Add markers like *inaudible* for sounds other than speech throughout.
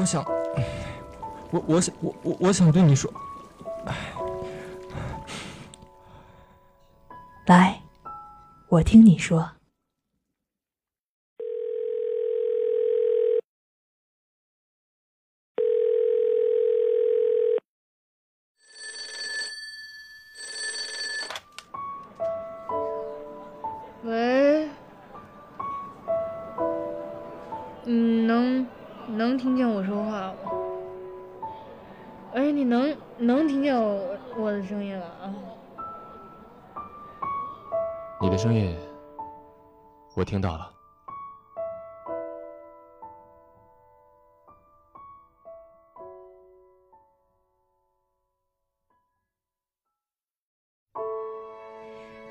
我想，我我想我我我想对你说，来，我听你说。喂，嗯，能能听见能能听见我我的声音了啊？你的声音我听到了。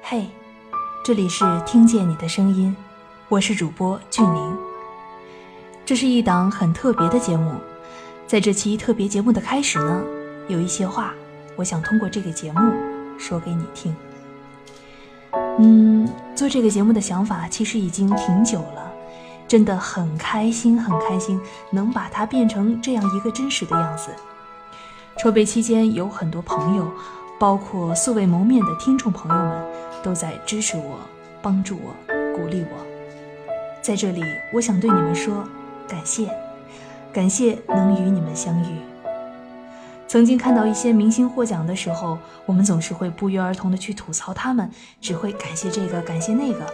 嘿，这里是听见你的声音，我是主播俊宁。这是一档很特别的节目，在这期特别节目的开始呢，有一些话我想通过这个节目说给你听。嗯，做这个节目的想法其实已经挺久了，真的很开心，很开心能把它变成这样一个真实的样子。筹备期间有很多朋友，包括素未谋面的听众朋友们，都在支持我、帮助我、鼓励我。在这里，我想对你们说感谢，感谢能与你们相遇。曾经看到一些明星获奖的时候，我们总是会不约而同的去吐槽他们，只会感谢这个，感谢那个。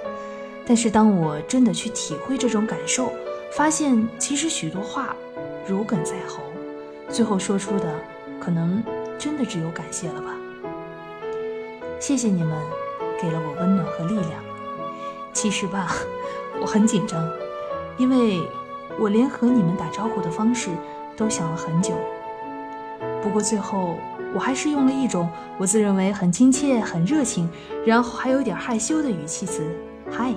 但是当我真的去体会这种感受，发现其实许多话如鲠在喉，最后说出的可能真的只有感谢了吧。谢谢你们，给了我温暖和力量。其实吧，*laughs* 我很紧张，因为我连和你们打招呼的方式都想了很久。不过最后，我还是用了一种我自认为很亲切、很热情，然后还有点害羞的语气词“嗨”。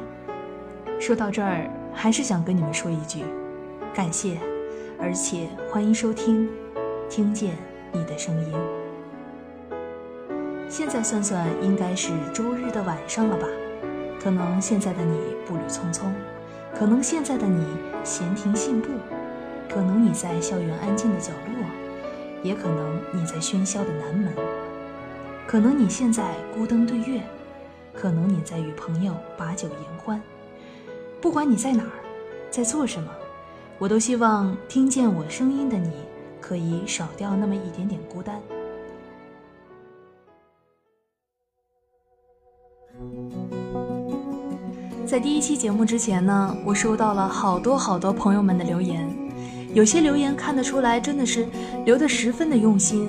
说到这儿，还是想跟你们说一句，感谢，而且欢迎收听，听见你的声音。现在算算，应该是周日的晚上了吧？可能现在的你步履匆匆，可能现在的你闲庭信步，可能你在校园安静的角落。也可能你在喧嚣的南门，可能你现在孤灯对月，可能你在与朋友把酒言欢。不管你在哪儿，在做什么，我都希望听见我声音的你，可以少掉那么一点点孤单。在第一期节目之前呢，我收到了好多好多朋友们的留言。有些留言看得出来，真的是留得十分的用心。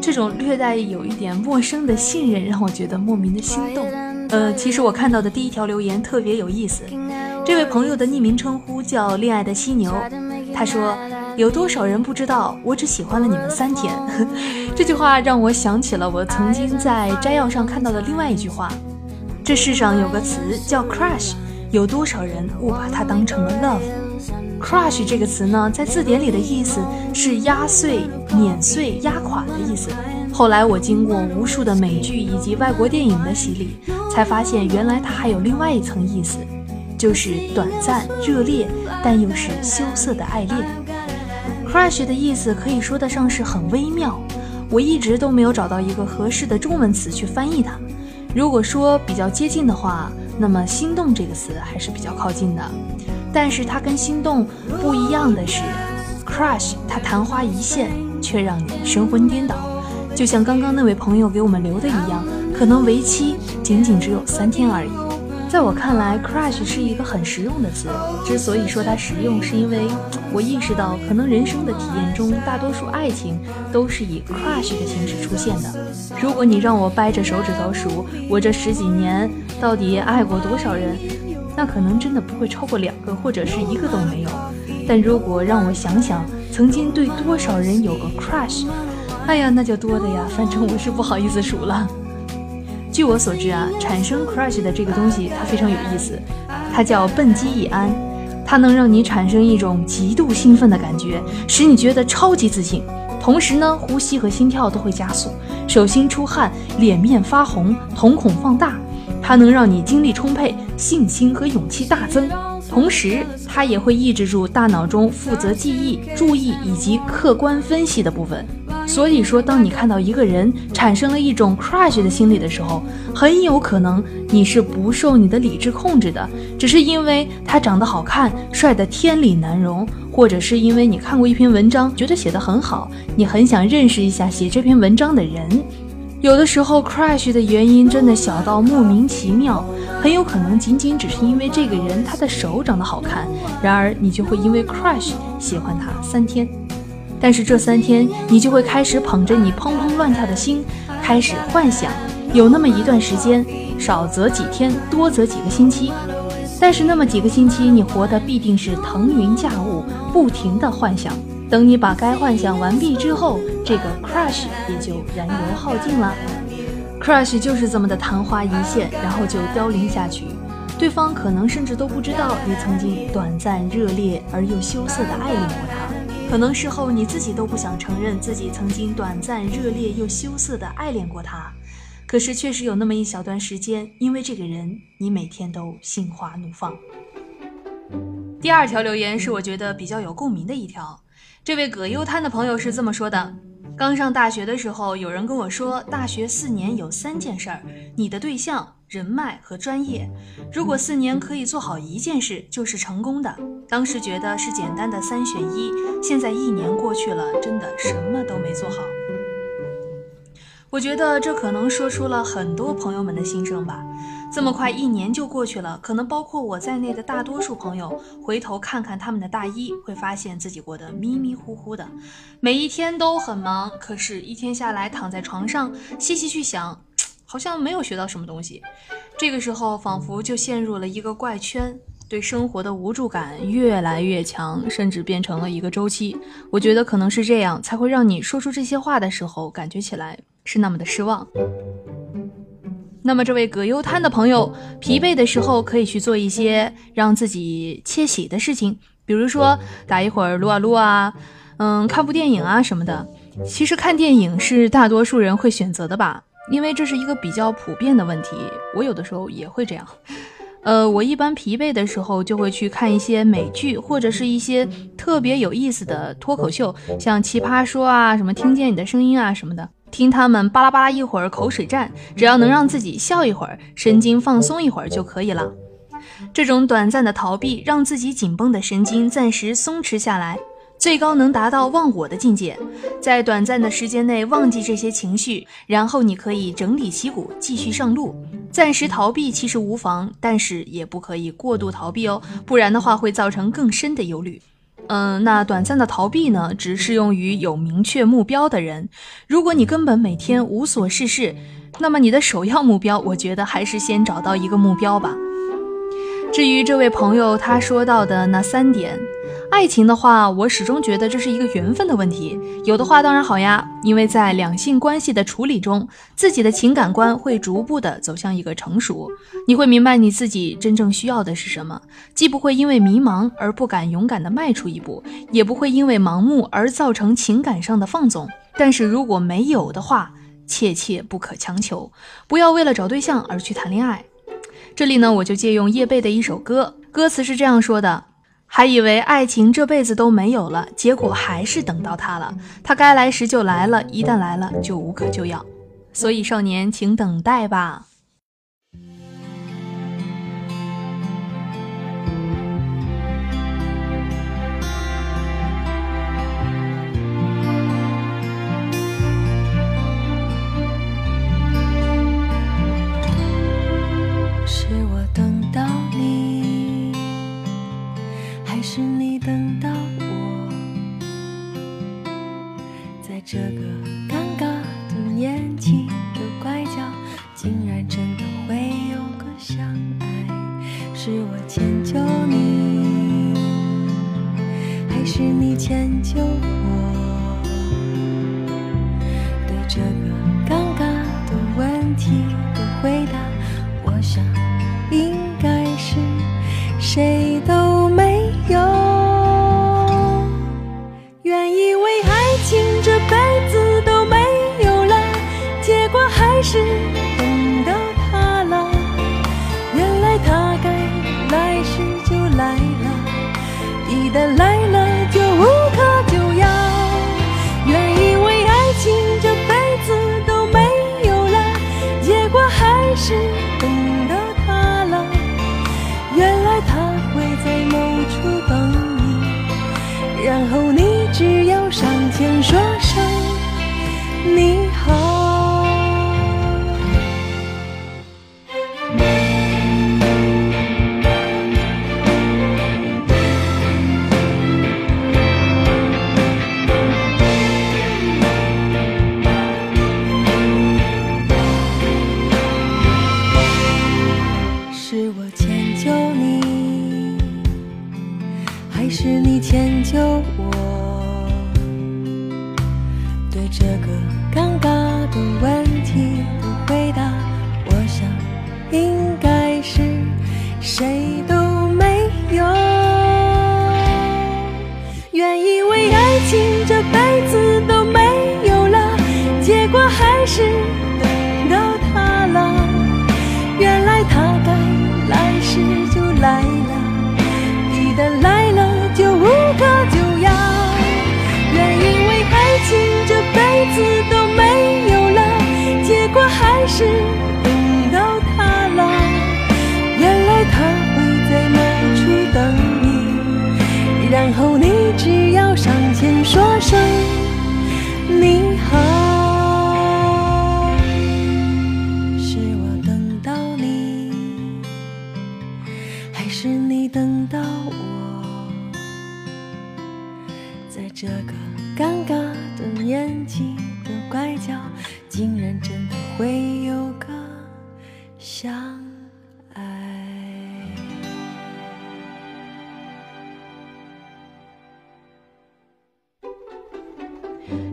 这种略带有一点陌生的信任，让我觉得莫名的心动。呃，其实我看到的第一条留言特别有意思。这位朋友的匿名称呼叫“恋爱的犀牛”，他说：“有多少人不知道我只喜欢了你们三天？” *laughs* 这句话让我想起了我曾经在摘要上看到的另外一句话：“这世上有个词叫 crush，有多少人误把它当成了 love？” Crush 这个词呢，在字典里的意思是压碎、碾碎、压垮的意思。后来我经过无数的美剧以及外国电影的洗礼，才发现原来它还有另外一层意思，就是短暂、热烈，但又是羞涩的爱恋。crush 的意思可以说得上是很微妙，我一直都没有找到一个合适的中文词去翻译它。如果说比较接近的话，那么心动这个词还是比较靠近的。但是它跟心动不一样的是，crush 它昙花一现，却让你神魂颠倒，就像刚刚那位朋友给我们留的一样，可能为期仅仅只有三天而已。在我看来，crush 是一个很实用的词。之所以说它实用，是因为我意识到，可能人生的体验中，大多数爱情都是以 crush 的形式出现的。如果你让我掰着手指头数，我这十几年到底爱过多少人？那可能真的不会超过两个，或者是一个都没有。但如果让我想想，曾经对多少人有个 crush，哎呀，那就多的呀。反正我是不好意思数了。据我所知啊，产生 crush 的这个东西它非常有意思，它叫苯基乙胺，它能让你产生一种极度兴奋的感觉，使你觉得超级自信，同时呢，呼吸和心跳都会加速，手心出汗，脸面发红，瞳孔放大。它能让你精力充沛，信心和勇气大增。同时它也会抑制住大脑中负责记忆、注意以及客观分析的部分。所以说，当你看到一个人产生了一种 crush 的心理的时候，很有可能你是不受你的理智控制的，只是因为他长得好看、帅得天理难容，或者是因为你看过一篇文章，觉得写得很好，你很想认识一下写这篇文章的人。有的时候，crush 的原因真的小到莫名其妙，很有可能仅仅只是因为这个人他的手长得好看，然而你就会因为 crush 喜欢他三天。但是这三天，你就会开始捧着你砰砰乱跳的心，开始幻想。有那么一段时间，少则几天，多则几个星期。但是那么几个星期，你活的必定是腾云驾雾，不停的幻想。等你把该幻想完毕之后，这个 crush 也就燃油耗尽了。crush 就是这么的昙花一现，然后就凋零下去。对方可能甚至都不知道你曾经短暂热烈而又羞涩的爱恋过他。可能事后你自己都不想承认自己曾经短暂热烈又羞涩的爱恋过他，可是确实有那么一小段时间，因为这个人，你每天都心花怒放。第二条留言是我觉得比较有共鸣的一条，这位葛优瘫的朋友是这么说的：刚上大学的时候，有人跟我说，大学四年有三件事儿，你的对象。人脉和专业，如果四年可以做好一件事，就是成功的。当时觉得是简单的三选一，现在一年过去了，真的什么都没做好。我觉得这可能说出了很多朋友们的心声吧。这么快一年就过去了，可能包括我在内的大多数朋友，回头看看他们的大一，会发现自己过得迷迷糊糊的，每一天都很忙，可是，一天下来躺在床上，细细去想。好像没有学到什么东西，这个时候仿佛就陷入了一个怪圈，对生活的无助感越来越强，甚至变成了一个周期。我觉得可能是这样，才会让你说出这些话的时候，感觉起来是那么的失望。那么这位葛优瘫的朋友，疲惫的时候可以去做一些让自己窃喜的事情，比如说打一会儿撸啊撸啊，嗯，看部电影啊什么的。其实看电影是大多数人会选择的吧。因为这是一个比较普遍的问题，我有的时候也会这样。呃，我一般疲惫的时候就会去看一些美剧，或者是一些特别有意思的脱口秀，像《奇葩说》啊，什么《听见你的声音》啊什么的，听他们巴拉巴拉一会儿口水战，只要能让自己笑一会儿，神经放松一会儿就可以了。这种短暂的逃避，让自己紧绷的神经暂时松弛下来。最高能达到忘我的境界，在短暂的时间内忘记这些情绪，然后你可以整理旗鼓，继续上路。暂时逃避其实无妨，但是也不可以过度逃避哦，不然的话会造成更深的忧虑。嗯，那短暂的逃避呢，只适用于有明确目标的人。如果你根本每天无所事事，那么你的首要目标，我觉得还是先找到一个目标吧。至于这位朋友他说到的那三点。爱情的话，我始终觉得这是一个缘分的问题。有的话当然好呀，因为在两性关系的处理中，自己的情感观会逐步的走向一个成熟。你会明白你自己真正需要的是什么，既不会因为迷茫而不敢勇敢的迈出一步，也不会因为盲目而造成情感上的放纵。但是如果没有的话，切切不可强求，不要为了找对象而去谈恋爱。这里呢，我就借用叶蓓的一首歌，歌词是这样说的。还以为爱情这辈子都没有了，结果还是等到他了。他该来时就来了，一旦来了就无可救药。所以少年，请等待吧。是我坚强，还是你迁就我对这个尴尬的问题不回答我想应该是谁都没有原以为爱情这辈子都没有了。结果还是等到他了原来他该来时就来了你的来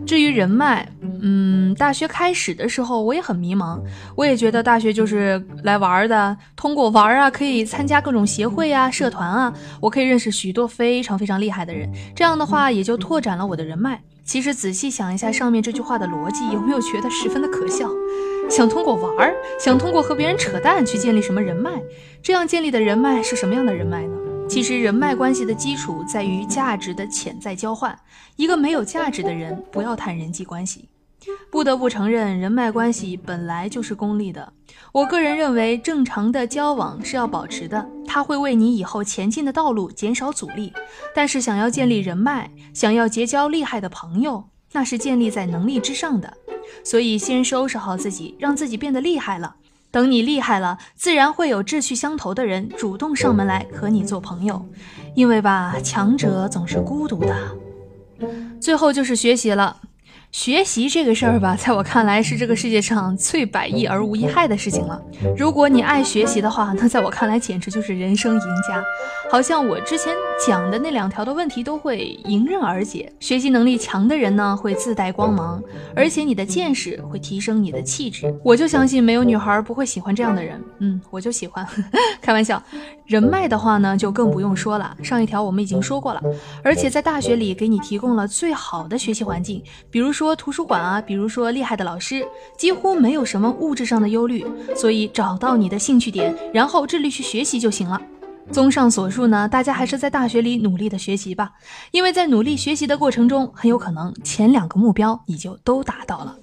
至于人脉，嗯，大学开始的时候我也很迷茫，我也觉得大学就是来玩的，通过玩啊可以参加各种协会啊、社团啊，我可以认识许多非常非常厉害的人，这样的话也就拓展了我的人脉。其实仔细想一下上面这句话的逻辑，有没有觉得十分的可笑？想通过玩儿，想通过和别人扯淡去建立什么人脉？这样建立的人脉是什么样的人脉呢？其实人脉关系的基础在于价值的潜在交换。一个没有价值的人，不要谈人际关系。不得不承认，人脉关系本来就是功利的。我个人认为，正常的交往是要保持的，它会为你以后前进的道路减少阻力。但是，想要建立人脉，想要结交厉害的朋友，那是建立在能力之上的。所以，先收拾好自己，让自己变得厉害了。等你厉害了，自然会有志趣相投的人主动上门来和你做朋友。因为吧，强者总是孤独的。最后就是学习了。学习这个事儿吧，在我看来是这个世界上最百益而无一害的事情了。如果你爱学习的话，那在我看来简直就是人生赢家。好像我之前讲的那两条的问题都会迎刃而解。学习能力强的人呢，会自带光芒，而且你的见识会提升你的气质。我就相信没有女孩不会喜欢这样的人。嗯，我就喜欢。*laughs* 开玩笑。人脉的话呢，就更不用说了。上一条我们已经说过了，而且在大学里给你提供了最好的学习环境，比如说说图书馆啊，比如说厉害的老师，几乎没有什么物质上的忧虑。所以找到你的兴趣点，然后致力去学习就行了。综上所述呢，大家还是在大学里努力的学习吧，因为在努力学习的过程中，很有可能前两个目标你就都达到了。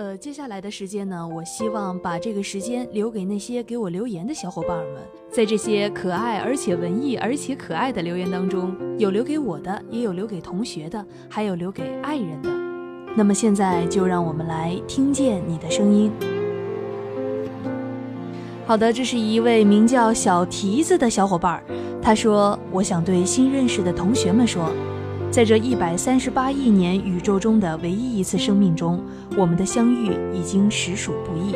呃，接下来的时间呢，我希望把这个时间留给那些给我留言的小伙伴们。在这些可爱而且文艺而且可爱的留言当中，有留给我的，也有留给同学的，还有留给爱人的。那么现在就让我们来听见你的声音。好的，这是一位名叫小蹄子的小伙伴，他说：“我想对新认识的同学们说。”在这一百三十八亿年宇宙中的唯一一次生命中，我们的相遇已经实属不易。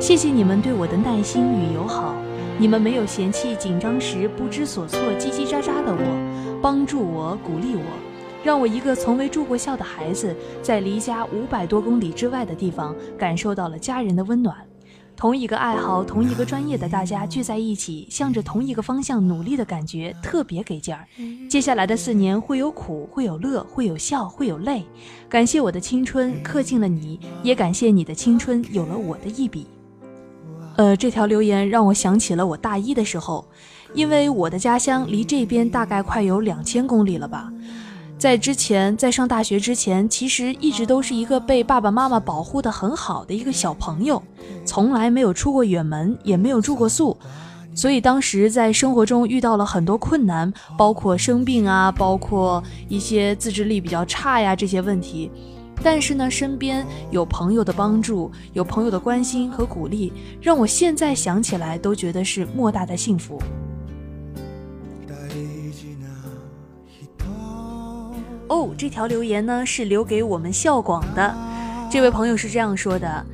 谢谢你们对我的耐心与友好，你们没有嫌弃紧张时不知所措、叽叽喳喳的我，帮助我、鼓励我，让我一个从未住过校的孩子，在离家五百多公里之外的地方，感受到了家人的温暖。同一个爱好、同一个专业的大家聚在一起，向着同一个方向努力的感觉特别给劲儿。接下来的四年会有苦，会有乐，会有笑，会有泪。感谢我的青春刻进了你，也感谢你的青春有了我的一笔。呃，这条留言让我想起了我大一的时候，因为我的家乡离这边大概快有两千公里了吧。在之前，在上大学之前，其实一直都是一个被爸爸妈妈保护的很好的一个小朋友，从来没有出过远门，也没有住过宿，所以当时在生活中遇到了很多困难，包括生病啊，包括一些自制力比较差呀这些问题。但是呢，身边有朋友的帮助，有朋友的关心和鼓励，让我现在想起来都觉得是莫大的幸福。哦，这条留言呢是留给我们校广的，这位朋友是这样说的：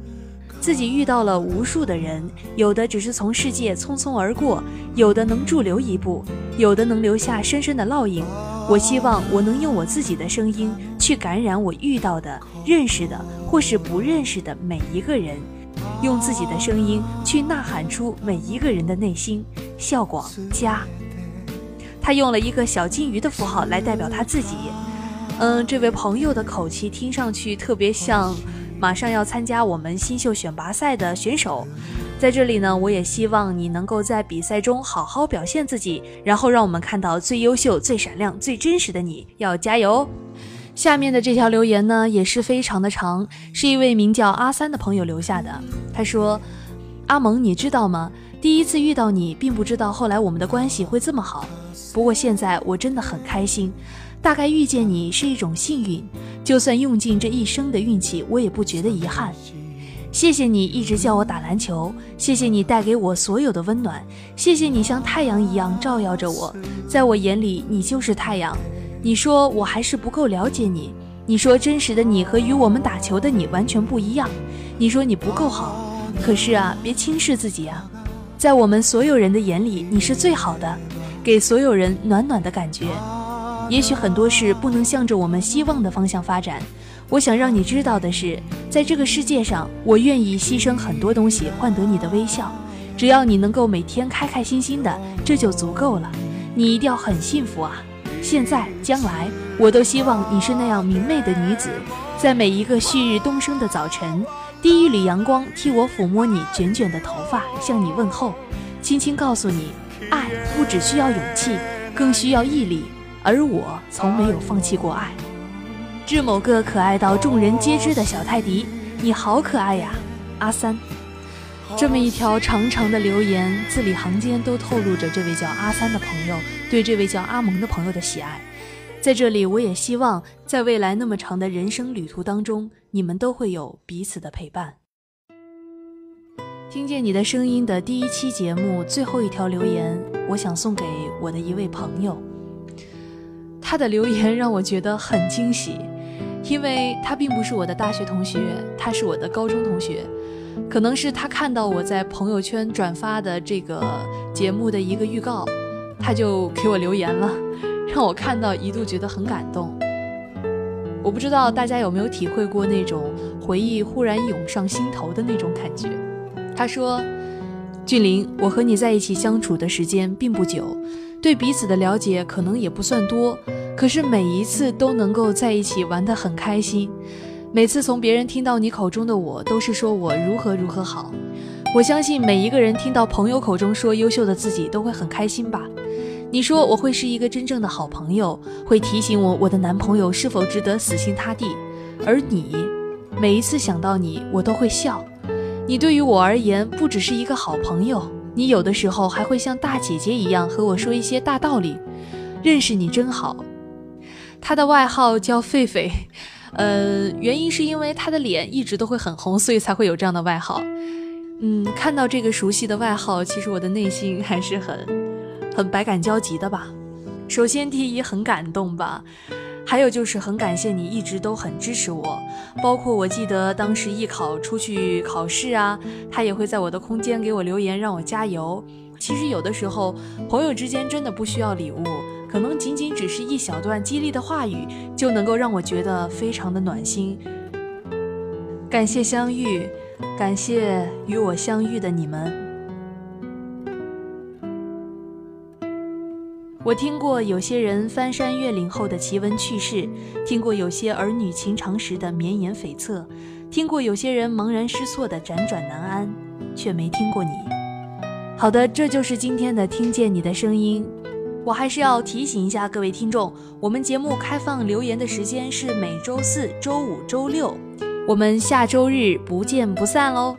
自己遇到了无数的人，有的只是从世界匆匆而过，有的能驻留一步，有的能留下深深的烙印。我希望我能用我自己的声音去感染我遇到的、认识的或是不认识的每一个人，用自己的声音去呐喊出每一个人的内心。孝广家，他用了一个小金鱼的符号来代表他自己。嗯，这位朋友的口气听上去特别像马上要参加我们新秀选拔赛的选手。在这里呢，我也希望你能够在比赛中好好表现自己，然后让我们看到最优秀、最闪亮、最真实的你，要加油！下面的这条留言呢，也是非常的长，是一位名叫阿三的朋友留下的。他说：“阿蒙，你知道吗？第一次遇到你，并不知道后来我们的关系会这么好。不过现在我真的很开心。大概遇见你是一种幸运，就算用尽这一生的运气，我也不觉得遗憾。”谢谢你一直叫我打篮球，谢谢你带给我所有的温暖，谢谢你像太阳一样照耀着我，在我眼里你就是太阳。你说我还是不够了解你，你说真实的你和与我们打球的你完全不一样，你说你不够好，可是啊，别轻视自己啊，在我们所有人的眼里你是最好的，给所有人暖暖的感觉。也许很多事不能向着我们希望的方向发展。我想让你知道的是，在这个世界上，我愿意牺牲很多东西换得你的微笑。只要你能够每天开开心心的，这就足够了。你一定要很幸福啊！现在、将来，我都希望你是那样明媚的女子，在每一个旭日东升的早晨，第一缕阳光替我抚摸你卷卷的头发，向你问候，轻轻告诉你，爱不只需要勇气，更需要毅力，而我从没有放弃过爱。致某个可爱到众人皆知的小泰迪，你好可爱呀，阿三。这么一条长长的留言，字里行间都透露着这位叫阿三的朋友对这位叫阿蒙的朋友的喜爱。在这里，我也希望在未来那么长的人生旅途当中，你们都会有彼此的陪伴。听见你的声音的第一期节目最后一条留言，我想送给我的一位朋友。他的留言让我觉得很惊喜。因为他并不是我的大学同学，他是我的高中同学，可能是他看到我在朋友圈转发的这个节目的一个预告，他就给我留言了，让我看到一度觉得很感动。我不知道大家有没有体会过那种回忆忽然涌上心头的那种感觉。他说：“俊林，我和你在一起相处的时间并不久，对彼此的了解可能也不算多。”可是每一次都能够在一起玩得很开心，每次从别人听到你口中的我，都是说我如何如何好。我相信每一个人听到朋友口中说优秀的自己，都会很开心吧。你说我会是一个真正的好朋友，会提醒我我的男朋友是否值得死心塌地。而你，每一次想到你，我都会笑。你对于我而言，不只是一个好朋友，你有的时候还会像大姐姐一样和我说一些大道理。认识你真好。他的外号叫狒狒，呃，原因是因为他的脸一直都会很红，所以才会有这样的外号。嗯，看到这个熟悉的外号，其实我的内心还是很很百感交集的吧。首先，第一很感动吧，还有就是很感谢你一直都很支持我，包括我记得当时艺考出去考试啊，他也会在我的空间给我留言，让我加油。其实有的时候，朋友之间真的不需要礼物。可能仅仅只是一小段激励的话语，就能够让我觉得非常的暖心。感谢相遇，感谢与我相遇的你们。我听过有些人翻山越岭后的奇闻趣事，听过有些儿女情长时的绵延悱恻，听过有些人茫然失措的辗转难安，却没听过你。好的，这就是今天的听见你的声音。我还是要提醒一下各位听众，我们节目开放留言的时间是每周四周五、周六，我们下周日不见不散喽。